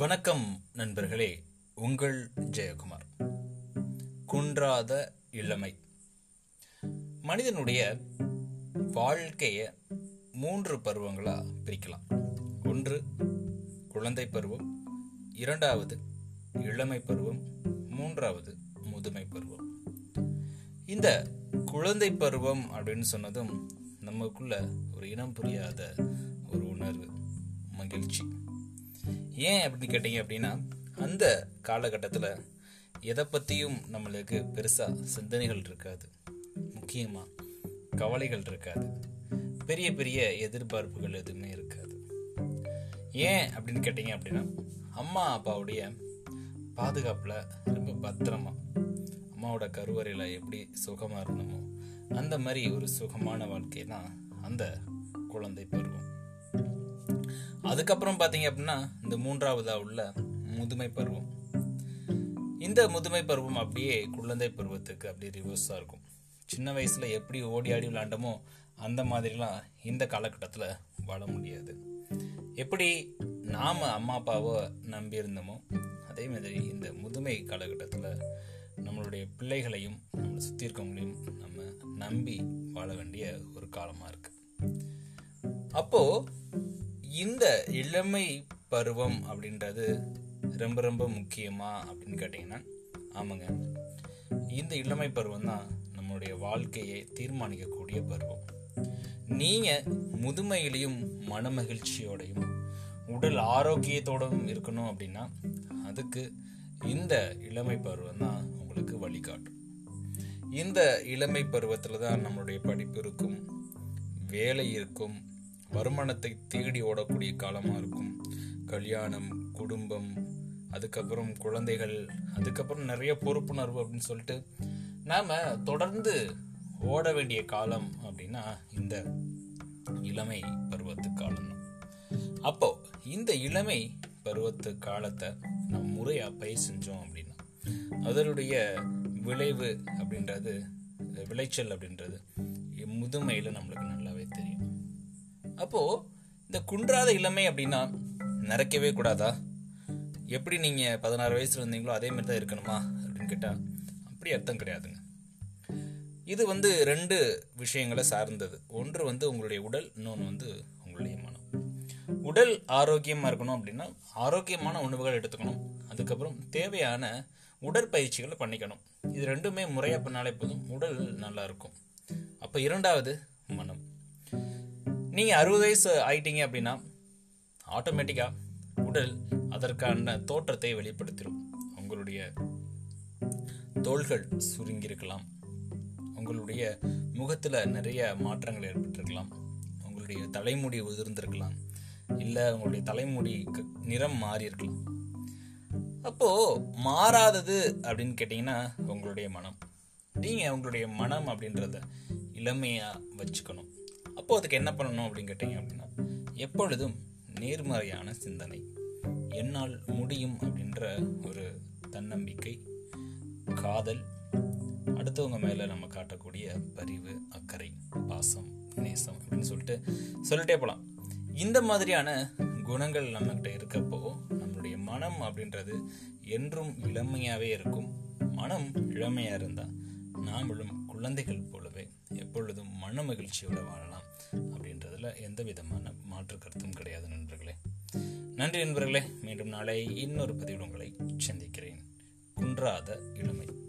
வணக்கம் நண்பர்களே உங்கள் ஜெயக்குமார். குன்றாத இளமை. மனிதனுடைய வாழ்க்கையை மூன்று பருவங்களா பிரிக்கலாம். ஒன்று குழந்தை பருவம். இரண்டாவது இளமை பருவம். மூன்றாவது முதுமை பருவம். இந்த குழந்தை பருவம் அப்படின்னு சொன்னதும் நமக்குள்ள ஒரு இனம் புரியாத ஒரு உணர்வு மகிழ்ச்சி. ஏன் அப்படின்னு கேட்டீங்க அப்படின்னா அந்த காலகட்டத்தில் எதை பற்றியும் நம்மளுக்கு பெருசாக சிந்தனைகள் இருக்காது. முக்கியமாக கவலைகள் இருக்காது. பெரிய பெரிய எதிர்பார்ப்புகள் எதுவுமே இருக்காது. ஏன் அப்படின்னு கேட்டீங்க அப்படின்னா அம்மா அப்பாவுடைய பாதுகாப்பில் ரொம்ப பத்திரமா அம்மாவோட கருவறையில் எப்படி சுகமாக இருந்தோமோ அந்த மாதிரி ஒரு சுகமான வாழ்க்கை தான் அந்த குழந்தை பருவம். அதுக்கப்புறம் பார்த்தீங்க அப்படின்னா இந்த மூன்றாவதா உள்ள முதுமை பருவம். இந்த முதுமை பருவம் அப்படியே குழந்தை பருவத்துக்கு அப்படியே ரிவர்ஸாக இருக்கும். சின்ன வயசில் எப்படி ஓடி ஆடி விளாண்டமோ அந்த மாதிரிலாம் இந்த காலகட்டத்தில் வாழ முடியாது. எப்படி நாம் அம்மா அப்பாவை நம்பி இருந்தோமோ அதே மாதிரி இந்த முதுமை காலகட்டத்தில் நம்மளுடைய பிள்ளைகளையும் நம்மளை சுற்றி இருக்கவங்களையும் நம்ம நம்பி வாழ வேண்டிய ஒரு காலமாக இருக்குது அப்போது இந்த இளமை பருவம் அப்படின்றது ரொம்ப ரொம்ப முக்கியமா அப்படின்னு கேட்டிங்கன்னா ஆமாங்க. இந்த இளமை பருவம் தான் நம்மளுடைய வாழ்க்கையை தீர்மானிக்கக்கூடிய பருவம். நீங்கள் முதுமையிலையும் மன மகிழ்ச்சியோடையும் உடல் ஆரோக்கியத்தோடும் இருக்கணும் அப்படின்னா அதுக்கு இந்த இளமை பருவம் தான் உங்களுக்கு வழிகாட்டும். இந்த இளமை பருவத்தில் தான் நம்மளுடைய படிப்பு இருக்கும் வேலை இருக்கும் வருமானத்தை தேடி ஓடக்கூடிய காலமாக இருக்கும். கல்யாணம் குடும்பம் அதுக்கப்புறம் குழந்தைகள் அதுக்கப்புறம் நிறைய பொறுப்புணர்வு அப்படின்னு சொல்லிட்டு நாம் தொடர்ந்து ஓட வேண்டிய காலம் அப்படின்னா இந்த இளமை பருவத்து காலம் தான். அப்போ இந்த இளமை பருவத்து காலத்தை நம்ம முறையாக பயிர் செஞ்சோம் அப்படின்னா அதனுடைய விளைவு அப்படின்றது விளைச்சல் அப்படின்றது முதுமையில் நம்மளுக்கு நல்லா அப்போ இந்த குன்றாத இளமை அப்படின்னா நிறைக்கவே கூடாதா? எப்படி நீங்க பதினாறு வயசுல இருந்தீங்களோ அதே மாதிரி தான் இருக்கணுமா அப்படின்னு கேட்டா அப்படி அர்த்தம் கிடையாதுங்க. இது வந்து ரெண்டு விஷயங்களை சார்ந்தது. ஒன்று வந்து உங்களுடைய உடல் இன்னொன்று வந்து உங்களுடைய மனம். உடல் ஆரோக்கியமாக இருக்கணும் அப்படின்னா ஆரோக்கியமான உணவுகள் எடுத்துக்கணும். அதுக்கப்புறம் தேவையான உடற்பயிற்சிகளை பண்ணிக்கணும். இது ரெண்டுமே முறையாக பண்ணாலே போதும். உடல் நல்லா இருக்கும். அப்போ இரண்டாவது மனம். நீங்கள் அறுபது வயசு ஆயிட்டீங்க அப்படின்னா ஆட்டோமேட்டிக்காக உடல் அதற்கான தோற்றத்தை வெளிப்படுத்திடும் உங்களுடைய தோள்கள் சுருங்கியிருக்கலாம். உங்களுடைய முகத்தில் நிறைய மாற்றங்கள் ஏற்பட்டிருக்கலாம். உங்களுடைய தலைமுடி உதிர்ந்திருக்கலாம். இல்லை உங்களுடைய தலைமுடி நிறம் மாறி இருக்கலாம் மாறாதது அப்படின்னு கேட்டிங்கன்னா உங்களுடைய மனம். நீங்கள் உங்களுடைய மனம் அப்படின்றத இளமையாக வச்சுக்கணும். அப்போ அதுக்கு என்ன பண்ணணும் அப்படின்னு கேட்டீங்க அப்படின்னா எப்பொழுதும் நேர்மறையான சிந்தனை என்னால் முடியும் அப்படின்ற ஒரு தன்னம்பிக்கை காதல் அடுத்தவங்க மேலே நம்ம காட்டக்கூடிய பரிவு அக்கறை பாசம் நேசம் அப்படின்னு சொல்லிட்டு சொல்லிட்டே போகலாம் இந்த மாதிரியான குணங்கள் நம்மகிட்ட இருக்கப்போ நம்மளுடைய மனம் அப்படின்றது என்றும் இளமையாகவே இருக்கும். மனம் இளமையாக இருந்தால் நாமளும் குழந்தைகள் போலவே எப்பொழுதும் மன மகிழ்ச்சியோடு வாழலாம். அப்படின்றதுல எந்த விதமான மாற்று கருத்தும் கிடையாது நண்பர்களே. நன்றி நண்பர்களே. மீண்டும் நாளை இன்னொரு பதிவில் உங்களை சந்திக்கிறேன். குன்றாத இளமை.